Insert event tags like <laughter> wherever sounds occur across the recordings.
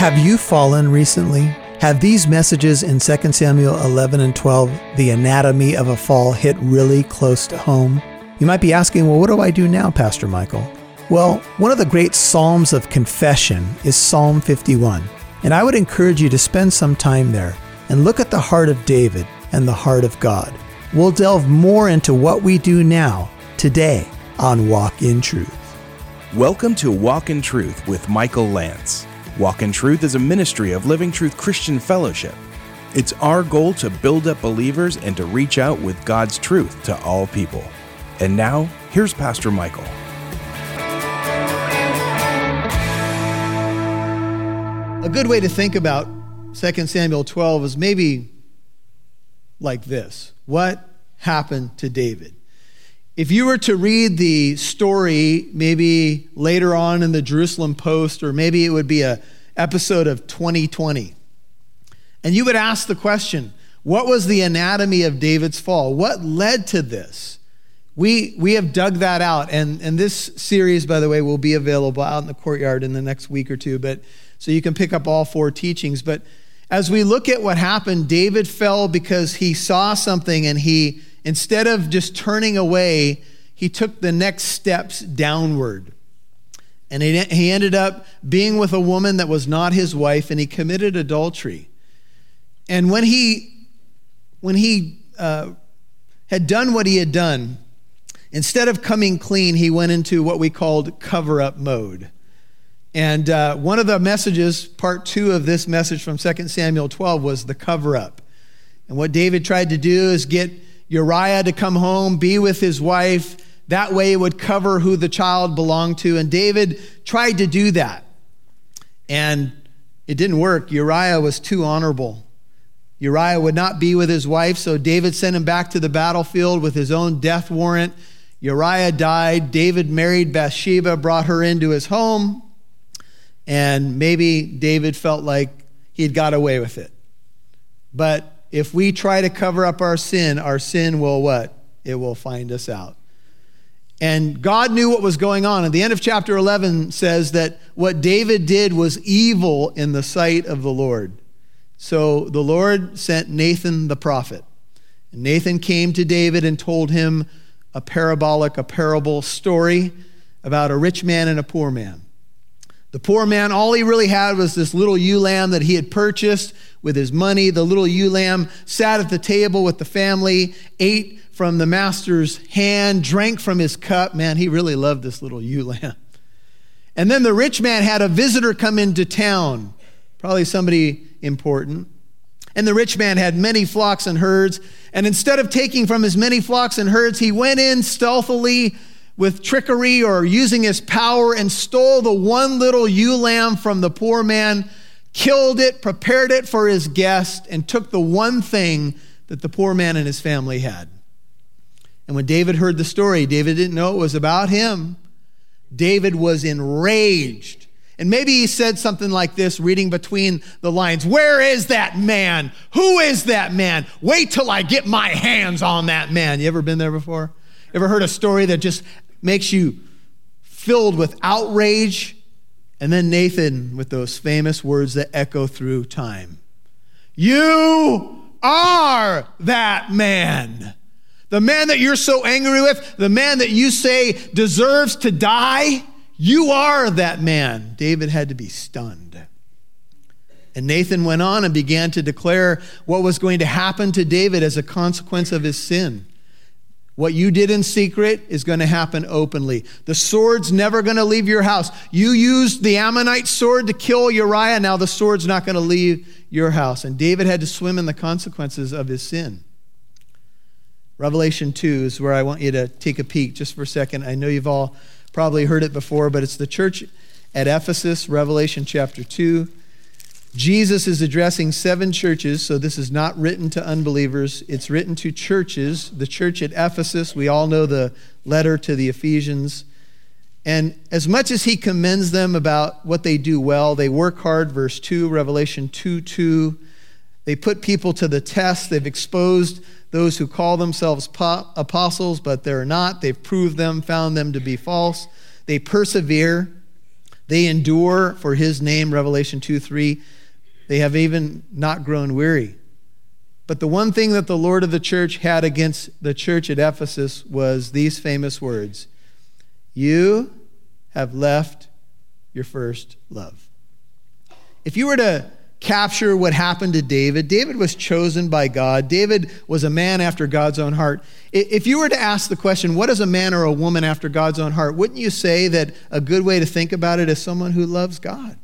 Have you fallen recently? Have these messages in 2 Samuel 11 and 12, the anatomy of a fall, hit really close to home? You might be asking, well, what do I do now, Pastor Michael? Well, one of the great Psalms of confession is Psalm 51. And I would encourage you to spend some time there and look at the heart of David and the heart of God. We'll delve more into what we do now, today, on Walk in Truth. Welcome to Walk in Truth with Michael Lance. Walk in Truth is a ministry of Living Truth Christian Fellowship. It's our goal to build up believers and to reach out with God's truth to all people. And now, here's Pastor Michael. A good way to think about 2 Samuel 12 is maybe like this What happened to David? If you were to read the story, maybe later on in the Jerusalem Post, or maybe it would be a episode of 2020, and you would ask the question, what was the anatomy of David's fall? What led to this? We, we have dug that out, and, and this series, by the way, will be available out in the courtyard in the next week or two, but so you can pick up all four teachings. But as we look at what happened, David fell because he saw something and he instead of just turning away, he took the next steps downward. And he, he ended up being with a woman that was not his wife, and he committed adultery. And when he, when he uh, had done what he had done, instead of coming clean, he went into what we called cover up mode. And uh, one of the messages, part two of this message from 2 Samuel 12, was the cover up. And what David tried to do is get Uriah to come home, be with his wife. That way it would cover who the child belonged to. And David tried to do that. And it didn't work. Uriah was too honorable. Uriah would not be with his wife, so David sent him back to the battlefield with his own death warrant. Uriah died. David married Bathsheba, brought her into his home, and maybe David felt like he had got away with it. But if we try to cover up our sin, our sin will what? It will find us out. And God knew what was going on. At the end of chapter 11 says that what David did was evil in the sight of the Lord. So the Lord sent Nathan the prophet. And Nathan came to David and told him a parabolic, a parable story about a rich man and a poor man. The poor man, all he really had was this little ewe lamb that he had purchased with his money. The little ewe lamb sat at the table with the family, ate from the master's hand, drank from his cup. Man, he really loved this little ewe lamb. And then the rich man had a visitor come into town, probably somebody important. And the rich man had many flocks and herds. And instead of taking from his many flocks and herds, he went in stealthily with trickery or using his power and stole the one little ewe lamb from the poor man, killed it, prepared it for his guest, and took the one thing that the poor man and his family had. And when David heard the story, David didn't know it was about him. David was enraged. And maybe he said something like this, reading between the lines Where is that man? Who is that man? Wait till I get my hands on that man. You ever been there before? Ever heard a story that just makes you filled with outrage. And then Nathan with those famous words that echo through time You are that man. The man that you're so angry with, the man that you say deserves to die, you are that man. David had to be stunned. And Nathan went on and began to declare what was going to happen to David as a consequence of his sin. What you did in secret is going to happen openly. The sword's never going to leave your house. You used the Ammonite sword to kill Uriah. Now the sword's not going to leave your house. And David had to swim in the consequences of his sin. Revelation 2 is where I want you to take a peek just for a second. I know you've all probably heard it before, but it's the church at Ephesus, Revelation chapter 2. Jesus is addressing seven churches, so this is not written to unbelievers. It's written to churches. The church at Ephesus, we all know the letter to the Ephesians. And as much as he commends them about what they do well, they work hard, verse 2, Revelation 2 2. They put people to the test. They've exposed those who call themselves apostles, but they're not. They've proved them, found them to be false. They persevere. They endure for his name, Revelation 2 3. They have even not grown weary. But the one thing that the Lord of the church had against the church at Ephesus was these famous words You have left your first love. If you were to capture what happened to David, David was chosen by God. David was a man after God's own heart. If you were to ask the question, what is a man or a woman after God's own heart, wouldn't you say that a good way to think about it is someone who loves God?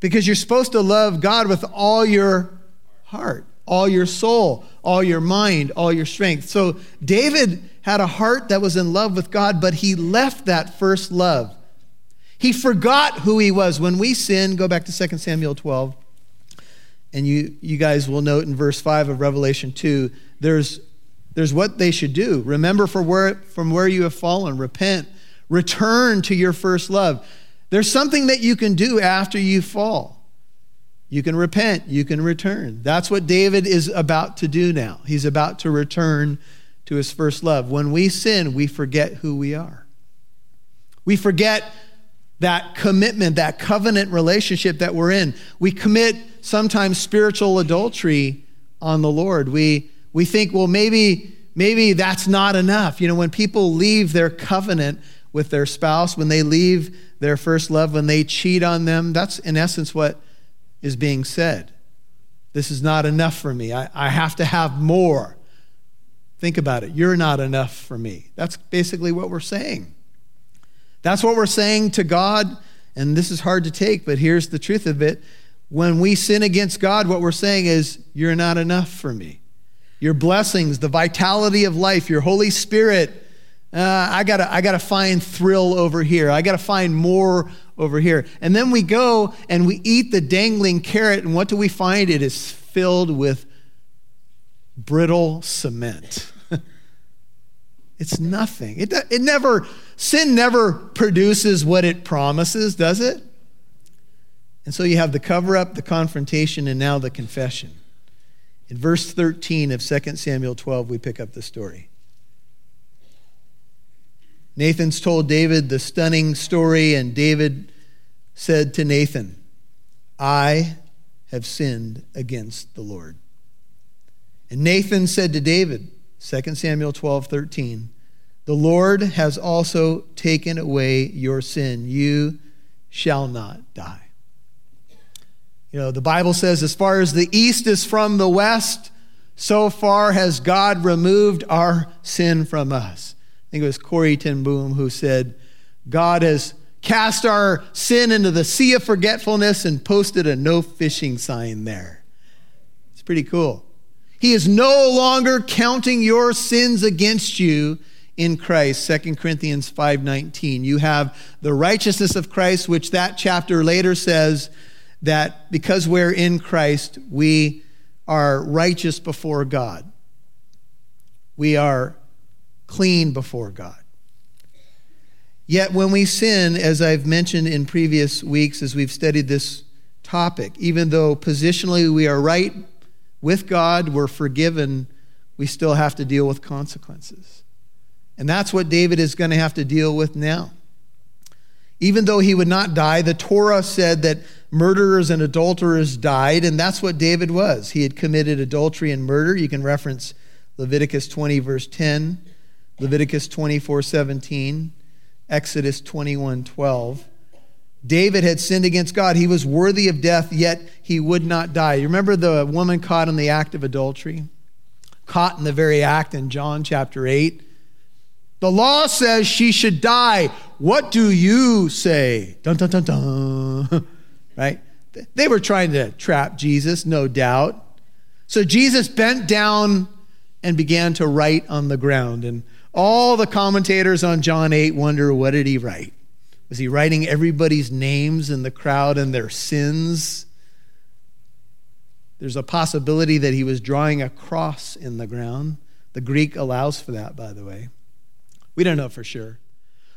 Because you're supposed to love God with all your heart, all your soul, all your mind, all your strength. So David had a heart that was in love with God, but he left that first love. He forgot who he was. When we sin, go back to 2 Samuel 12, and you, you guys will note in verse 5 of Revelation 2, there's, there's what they should do. Remember from where, from where you have fallen, repent, return to your first love. There's something that you can do after you fall. You can repent, you can return. That's what David is about to do now. He's about to return to his first love. When we sin, we forget who we are. We forget that commitment, that covenant relationship that we're in. We commit sometimes spiritual adultery on the Lord. We, we think, well, maybe, maybe that's not enough. You know, when people leave their covenant with their spouse, when they leave their first love, when they cheat on them. That's in essence what is being said. This is not enough for me. I, I have to have more. Think about it. You're not enough for me. That's basically what we're saying. That's what we're saying to God. And this is hard to take, but here's the truth of it. When we sin against God, what we're saying is, You're not enough for me. Your blessings, the vitality of life, your Holy Spirit, uh, I gotta, I gotta find thrill over here. I gotta find more over here. And then we go and we eat the dangling carrot, and what do we find? It is filled with brittle cement. <laughs> it's nothing. It, it never, sin never produces what it promises, does it? And so you have the cover up, the confrontation, and now the confession. In verse 13 of 2 Samuel 12, we pick up the story. Nathan's told David the stunning story, and David said to Nathan, I have sinned against the Lord. And Nathan said to David, 2 Samuel 12, 13, The Lord has also taken away your sin. You shall not die. You know, the Bible says, as far as the east is from the west, so far has God removed our sin from us. I think it was Corrie ten Boom who said, God has cast our sin into the sea of forgetfulness and posted a no fishing sign there. It's pretty cool. He is no longer counting your sins against you in Christ. 2 Corinthians 5:19. You have the righteousness of Christ which that chapter later says that because we're in Christ, we are righteous before God. We are clean before God. Yet when we sin, as I've mentioned in previous weeks as we've studied this topic, even though positionally we are right with God, we're forgiven, we still have to deal with consequences. And that's what David is going to have to deal with now. Even though he would not die, the Torah said that murderers and adulterers died, and that's what David was. He had committed adultery and murder. You can reference Leviticus 20, verse 10. Leviticus 24 17, Exodus 21 12. David had sinned against God. He was worthy of death, yet he would not die. You remember the woman caught in the act of adultery? Caught in the very act in John chapter 8. The law says she should die. What do you say? Dun, dun, dun, dun. <laughs> right? They were trying to trap Jesus, no doubt. So Jesus bent down and began to write on the ground. And all the commentators on John 8 wonder what did he write? Was he writing everybody's names in the crowd and their sins? There's a possibility that he was drawing a cross in the ground. The Greek allows for that, by the way. We don't know for sure.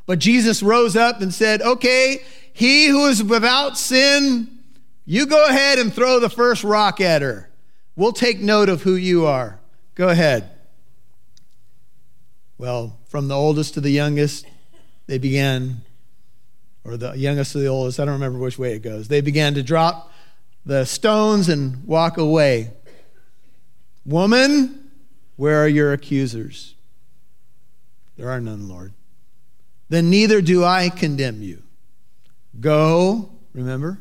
But Jesus rose up and said, Okay, he who is without sin, you go ahead and throw the first rock at her. We'll take note of who you are. Go ahead. Well, from the oldest to the youngest, they began or the youngest to the oldest, I don't remember which way it goes. They began to drop the stones and walk away. Woman, where are your accusers? There are none, Lord. Then neither do I condemn you. Go, remember,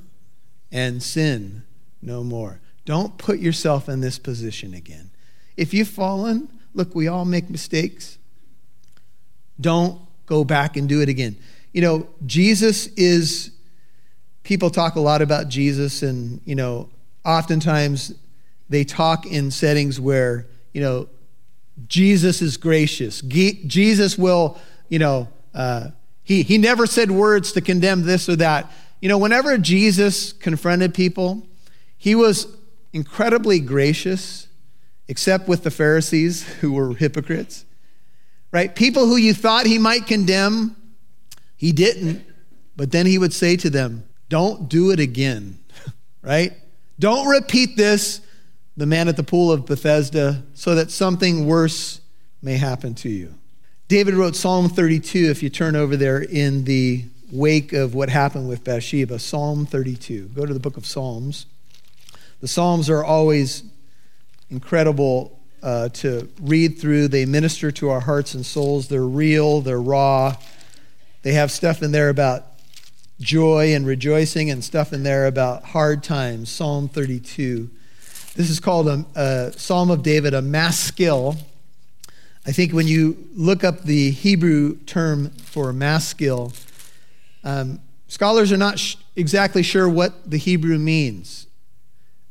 and sin no more. Don't put yourself in this position again. If you've fallen, look, we all make mistakes. Don't go back and do it again. You know, Jesus is, people talk a lot about Jesus, and, you know, oftentimes they talk in settings where, you know, Jesus is gracious. Jesus will, you know, uh, he, he never said words to condemn this or that. You know, whenever Jesus confronted people, he was incredibly gracious, except with the Pharisees <laughs> who were hypocrites, right? People who you thought he might condemn, he didn't. But then he would say to them, Don't do it again, <laughs> right? Don't repeat this, the man at the pool of Bethesda, so that something worse may happen to you. David wrote Psalm 32, if you turn over there in the wake of what happened with Bathsheba. Psalm 32. Go to the book of Psalms. The Psalms are always incredible uh, to read through. They minister to our hearts and souls. They're real, they're raw. They have stuff in there about joy and rejoicing, and stuff in there about hard times. Psalm 32. This is called a, a Psalm of David, a maskil. I think when you look up the Hebrew term for maskil, um, scholars are not sh- exactly sure what the Hebrew means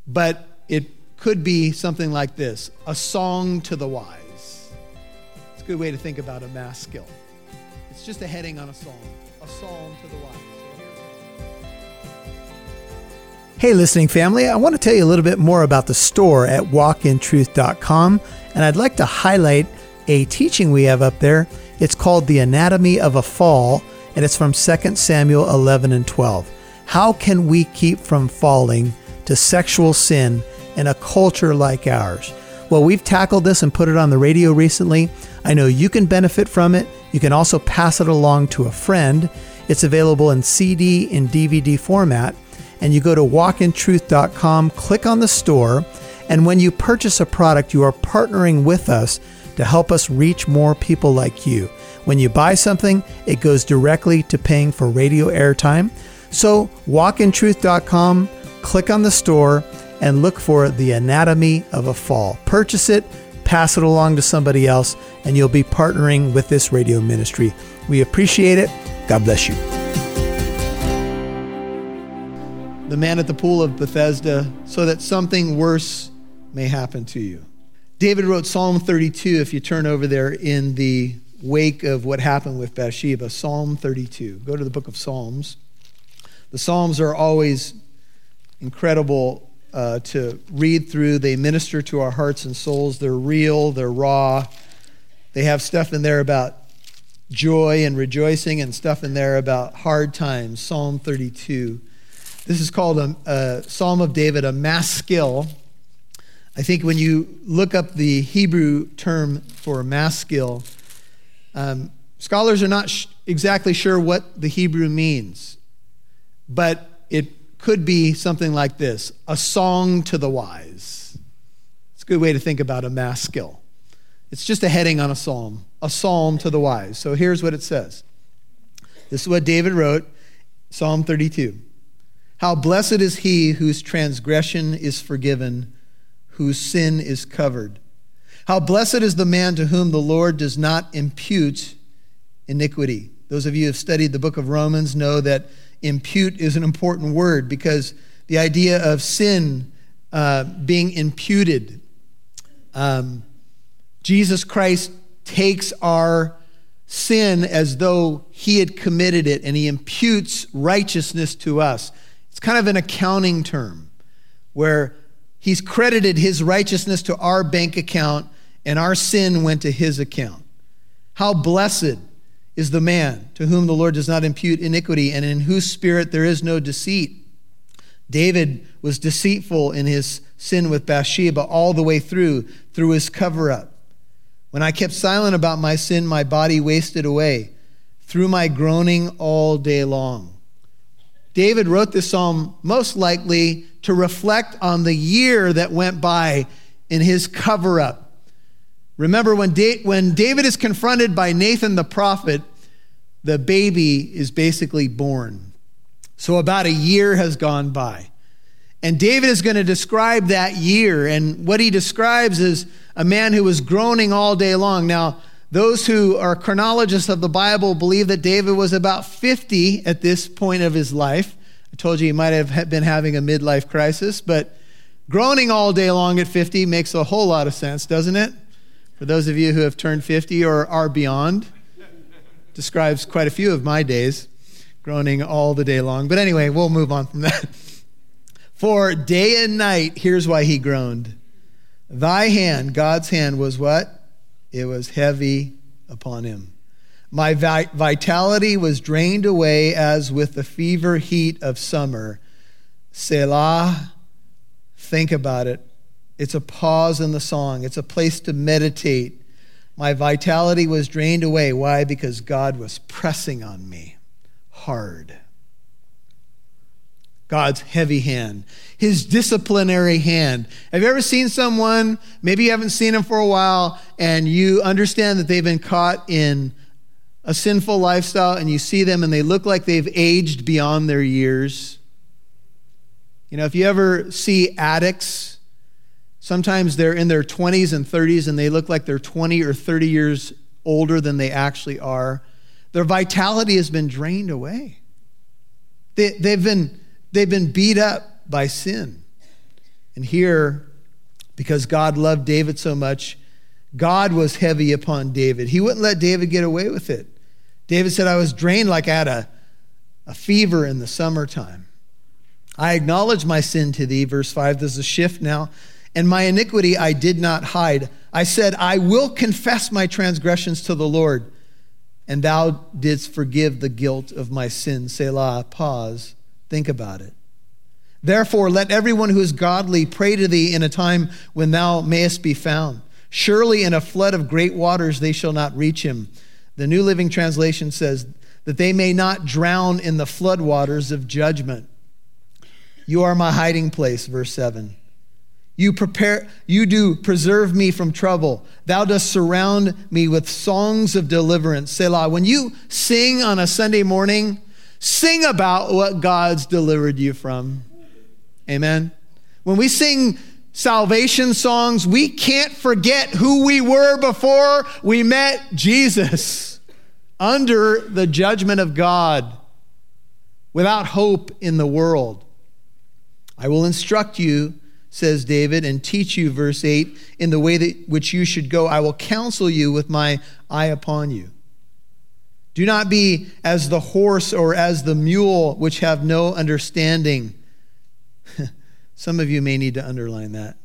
but it could be something like this a song to the wise. It's a good way to think about a maskil. It's just a heading on a song, a song to the wise. Hey, listening family, I want to tell you a little bit more about the store at walkintruth.com, and I'd like to highlight a teaching we have up there. It's called The Anatomy of a Fall, and it's from 2 Samuel 11 and 12. How can we keep from falling to sexual sin in a culture like ours. Well, we've tackled this and put it on the radio recently. I know you can benefit from it. You can also pass it along to a friend. It's available in CD and DVD format. And you go to walkintruth.com, click on the store, and when you purchase a product, you are partnering with us to help us reach more people like you. When you buy something, it goes directly to paying for radio airtime. So, walkintruth.com click on the store and look for The Anatomy of a Fall. Purchase it, pass it along to somebody else, and you'll be partnering with this radio ministry. We appreciate it. God bless you. The man at the pool of Bethesda, so that something worse may happen to you. David wrote Psalm 32, if you turn over there in the wake of what happened with Bathsheba. Psalm 32. Go to the book of Psalms. The Psalms are always incredible uh, to read through. They minister to our hearts and souls. They're real, they're raw. They have stuff in there about joy and rejoicing, and stuff in there about hard times. Psalm 32. This is called a, a Psalm of David, a maskil. I think when you look up the Hebrew term for maskil, um, scholars are not sh- exactly sure what the Hebrew means, but it could be something like this a song to the wise. It's a good way to think about a maskil. It's just a heading on a psalm, a psalm to the wise. So here's what it says This is what David wrote, Psalm 32. How blessed is he whose transgression is forgiven, whose sin is covered. How blessed is the man to whom the Lord does not impute iniquity. Those of you who have studied the book of Romans know that impute is an important word because the idea of sin uh, being imputed, um, Jesus Christ takes our sin as though he had committed it and he imputes righteousness to us. It's kind of an accounting term where he's credited his righteousness to our bank account and our sin went to his account. How blessed is the man to whom the Lord does not impute iniquity and in whose spirit there is no deceit. David was deceitful in his sin with Bathsheba all the way through, through his cover up. When I kept silent about my sin, my body wasted away through my groaning all day long. David wrote this psalm most likely to reflect on the year that went by in his cover up. Remember, when, da- when David is confronted by Nathan the prophet, the baby is basically born. So about a year has gone by. And David is going to describe that year. And what he describes is a man who was groaning all day long. Now, those who are chronologists of the Bible believe that David was about 50 at this point of his life. I told you he might have been having a midlife crisis, but groaning all day long at 50 makes a whole lot of sense, doesn't it? For those of you who have turned 50 or are beyond, describes quite a few of my days, groaning all the day long. But anyway, we'll move on from that. <laughs> For day and night, here's why he groaned. Thy hand, God's hand, was what? it was heavy upon him. My vitality was drained away as with the fever heat of summer. Selah, think about it. It's a pause in the song, it's a place to meditate. My vitality was drained away. Why? Because God was pressing on me hard. God's heavy hand, his disciplinary hand. Have you ever seen someone, maybe you haven't seen them for a while, and you understand that they've been caught in a sinful lifestyle, and you see them and they look like they've aged beyond their years? You know, if you ever see addicts, sometimes they're in their 20s and 30s and they look like they're 20 or 30 years older than they actually are. Their vitality has been drained away. They, they've been They've been beat up by sin. And here, because God loved David so much, God was heavy upon David. He wouldn't let David get away with it. David said, I was drained like I had a, a fever in the summertime. I acknowledge my sin to thee, verse 5. There's a shift now. And my iniquity I did not hide. I said, I will confess my transgressions to the Lord, and thou didst forgive the guilt of my sin. Selah, pause. Think about it. Therefore, let everyone who is godly pray to thee in a time when thou mayest be found. Surely in a flood of great waters they shall not reach him. The New Living Translation says that they may not drown in the flood waters of judgment. You are my hiding place, verse 7. You prepare you do preserve me from trouble. Thou dost surround me with songs of deliverance. Selah. When you sing on a Sunday morning, Sing about what God's delivered you from. Amen. When we sing salvation songs, we can't forget who we were before we met Jesus under the judgment of God, without hope in the world. I will instruct you, says David, and teach you, verse 8, in the way that which you should go. I will counsel you with my eye upon you. Do not be as the horse or as the mule, which have no understanding. <laughs> Some of you may need to underline that.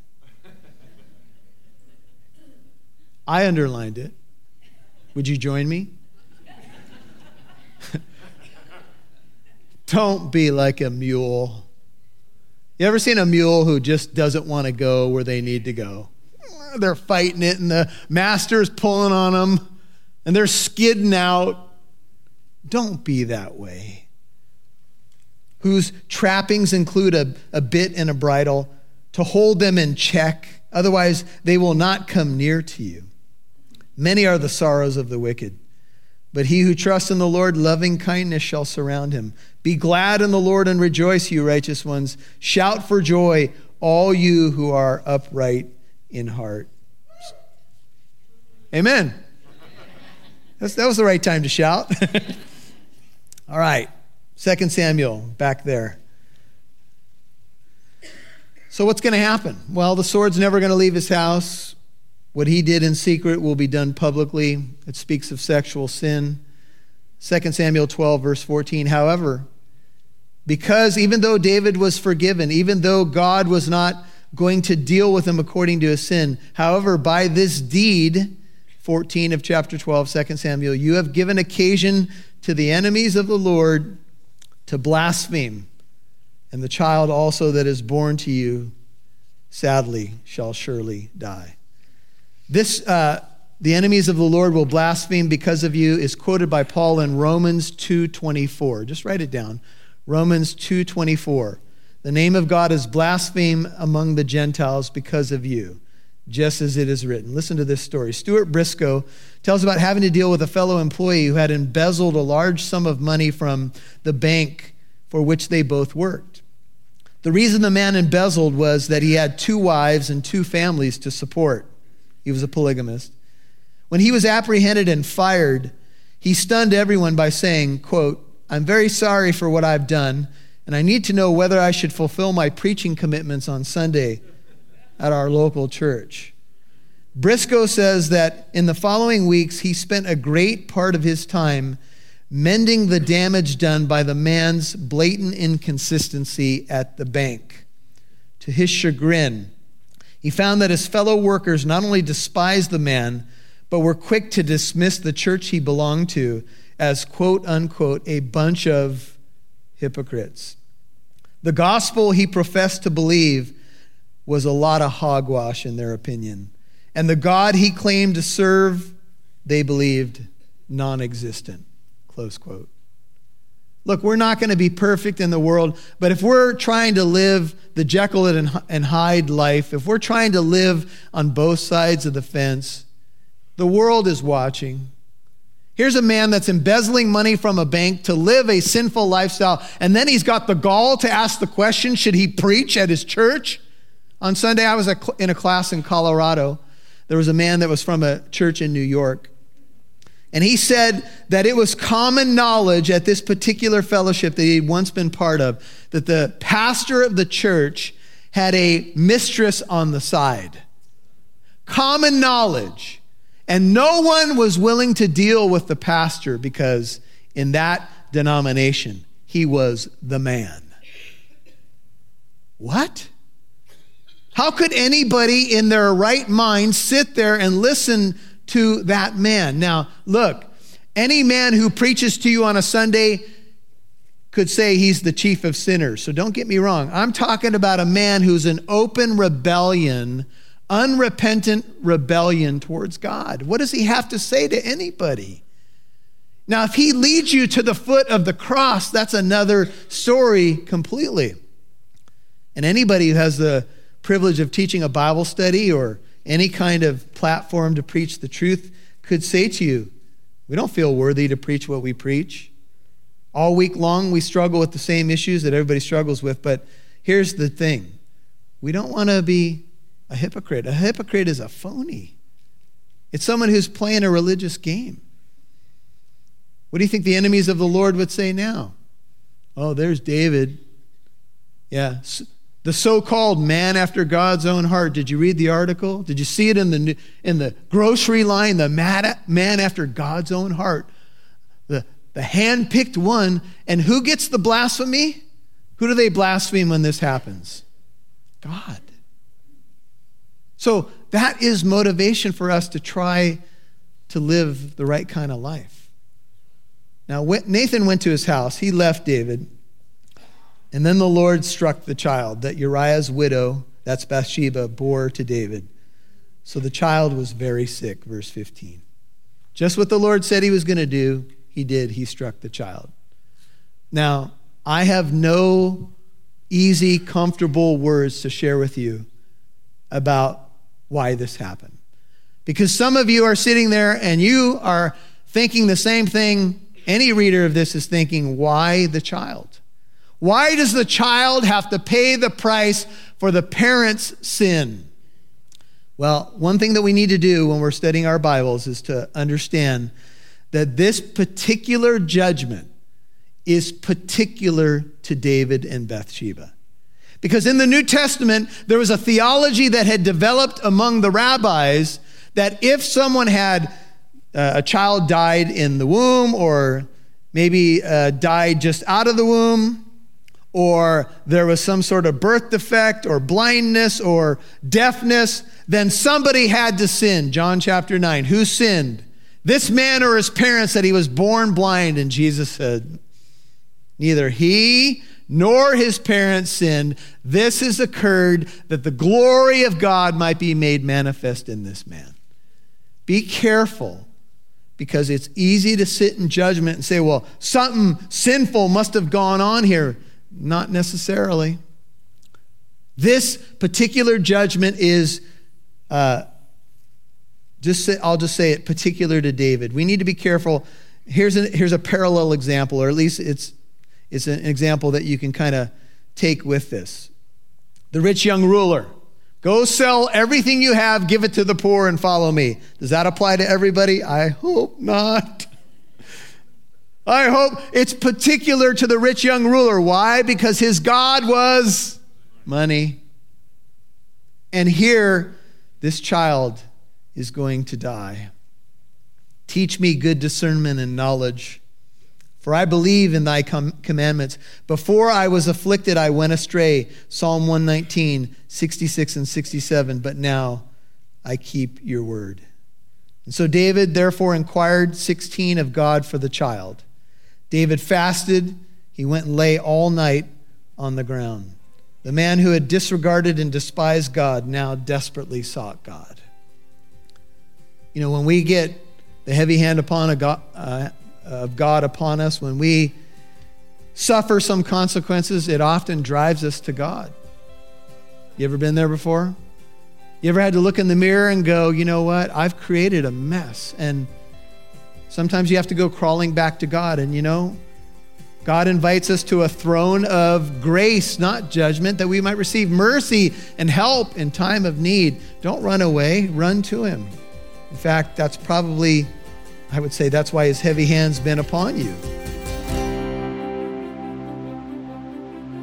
I underlined it. Would you join me? <laughs> Don't be like a mule. You ever seen a mule who just doesn't want to go where they need to go? They're fighting it, and the master's pulling on them, and they're skidding out. Don't be that way. Whose trappings include a, a bit and a bridle to hold them in check, otherwise, they will not come near to you. Many are the sorrows of the wicked, but he who trusts in the Lord, loving kindness shall surround him. Be glad in the Lord and rejoice, you righteous ones. Shout for joy, all you who are upright in heart. Amen. That's, that was the right time to shout. <laughs> All right, 2 Samuel, back there. So, what's going to happen? Well, the sword's never going to leave his house. What he did in secret will be done publicly. It speaks of sexual sin. 2 Samuel 12, verse 14. However, because even though David was forgiven, even though God was not going to deal with him according to his sin, however, by this deed, 14 of chapter 12, 2 Samuel, you have given occasion to the enemies of the Lord to blaspheme, and the child also that is born to you, sadly, shall surely die. This, uh, the enemies of the Lord will blaspheme because of you, is quoted by Paul in Romans 2.24. Just write it down. Romans 2:24. The name of God is blasphemed among the Gentiles because of you, just as it is written. Listen to this story. Stuart Briscoe tells about having to deal with a fellow employee who had embezzled a large sum of money from the bank for which they both worked. The reason the man embezzled was that he had two wives and two families to support. He was a polygamist. When he was apprehended and fired, he stunned everyone by saying, quote, I'm very sorry for what I've done, and I need to know whether I should fulfill my preaching commitments on Sunday at our local church. Briscoe says that in the following weeks, he spent a great part of his time mending the damage done by the man's blatant inconsistency at the bank. To his chagrin, he found that his fellow workers not only despised the man, but were quick to dismiss the church he belonged to as quote unquote a bunch of hypocrites. The gospel he professed to believe was a lot of hogwash in their opinion. And the God he claimed to serve, they believed non existent. Close quote. Look, we're not going to be perfect in the world, but if we're trying to live the Jekyll and Hyde life, if we're trying to live on both sides of the fence, the world is watching. Here's a man that's embezzling money from a bank to live a sinful lifestyle, and then he's got the gall to ask the question should he preach at his church? On Sunday, I was in a class in Colorado. There was a man that was from a church in New York. And he said that it was common knowledge at this particular fellowship that he'd once been part of that the pastor of the church had a mistress on the side. Common knowledge. And no one was willing to deal with the pastor because in that denomination, he was the man. What? How could anybody in their right mind sit there and listen to that man? Now, look, any man who preaches to you on a Sunday could say he's the chief of sinners. So don't get me wrong. I'm talking about a man who's an open rebellion unrepentant rebellion towards God. What does he have to say to anybody? Now, if he leads you to the foot of the cross, that's another story completely. And anybody who has the privilege of teaching a Bible study or any kind of platform to preach the truth could say to you, We don't feel worthy to preach what we preach. All week long, we struggle with the same issues that everybody struggles with, but here's the thing we don't want to be a hypocrite. A hypocrite is a phony, it's someone who's playing a religious game. What do you think the enemies of the Lord would say now? Oh, there's David. Yeah, the so-called man after God's own heart. Did you read the article? Did you see it in the in the grocery line? The man after God's own heart, the the hand-picked one. And who gets the blasphemy? Who do they blaspheme when this happens? God. So that is motivation for us to try to live the right kind of life. Now, Nathan went to his house. He left David. And then the Lord struck the child that Uriah's widow, that's Bathsheba, bore to David. So the child was very sick, verse 15. Just what the Lord said he was going to do, he did. He struck the child. Now, I have no easy, comfortable words to share with you about why this happened. Because some of you are sitting there and you are thinking the same thing any reader of this is thinking why the child? Why does the child have to pay the price for the parent's sin? Well, one thing that we need to do when we're studying our Bibles is to understand that this particular judgment is particular to David and Bathsheba. Because in the New Testament, there was a theology that had developed among the rabbis that if someone had uh, a child died in the womb, or maybe uh, died just out of the womb, or there was some sort of birth defect, or blindness, or deafness, then somebody had to sin. John chapter 9. Who sinned? This man or his parents that he was born blind? And Jesus said, Neither he nor his parents sinned. This has occurred that the glory of God might be made manifest in this man. Be careful because it's easy to sit in judgment and say, well, something sinful must have gone on here. Not necessarily. This particular judgment is, uh, just say, I'll just say it, particular to David. We need to be careful. Here's, a here's a parallel example, or at least it's, it's an example that you can kind of take with this. The rich young ruler. Go sell everything you have, give it to the poor, and follow me. Does that apply to everybody? I hope not. I hope it's particular to the rich young ruler. Why? Because his God was money. And here, this child is going to die. Teach me good discernment and knowledge for I believe in thy com- commandments. Before I was afflicted, I went astray. Psalm 119, 66 and 67. But now I keep your word. And so David therefore inquired 16 of God for the child. David fasted. He went and lay all night on the ground. The man who had disregarded and despised God now desperately sought God. You know, when we get the heavy hand upon a God, uh, of God upon us, when we suffer some consequences, it often drives us to God. You ever been there before? You ever had to look in the mirror and go, you know what? I've created a mess. And sometimes you have to go crawling back to God. And you know, God invites us to a throne of grace, not judgment, that we might receive mercy and help in time of need. Don't run away, run to Him. In fact, that's probably I would say that's why his heavy hand's been upon you.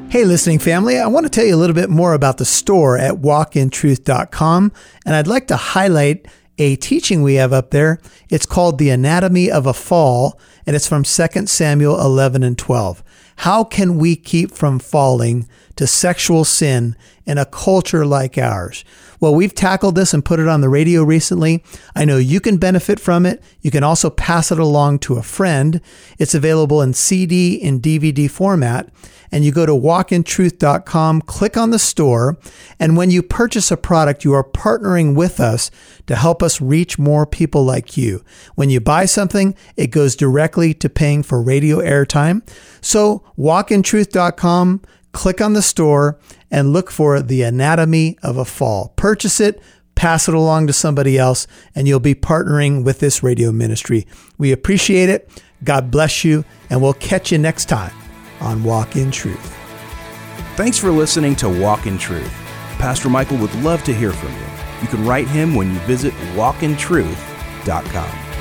Hey, listening family, I want to tell you a little bit more about the store at walkintruth.com, and I'd like to highlight a teaching we have up there. It's called The Anatomy of a Fall, and it's from 2 Samuel 11 and 12. How can we keep from falling to sexual sin in a culture like ours? Well, we've tackled this and put it on the radio recently. I know you can benefit from it. You can also pass it along to a friend. It's available in CD and DVD format. And you go to walkintruth.com, click on the store, and when you purchase a product, you are partnering with us to help us reach more people like you. When you buy something, it goes directly to paying for radio airtime. So walkintruth.com, click on the store and look for the anatomy of a fall. Purchase it, pass it along to somebody else, and you'll be partnering with this radio ministry. We appreciate it. God bless you, and we'll catch you next time on Walk in Truth. Thanks for listening to Walk in Truth. Pastor Michael would love to hear from you. You can write him when you visit walkintruth.com.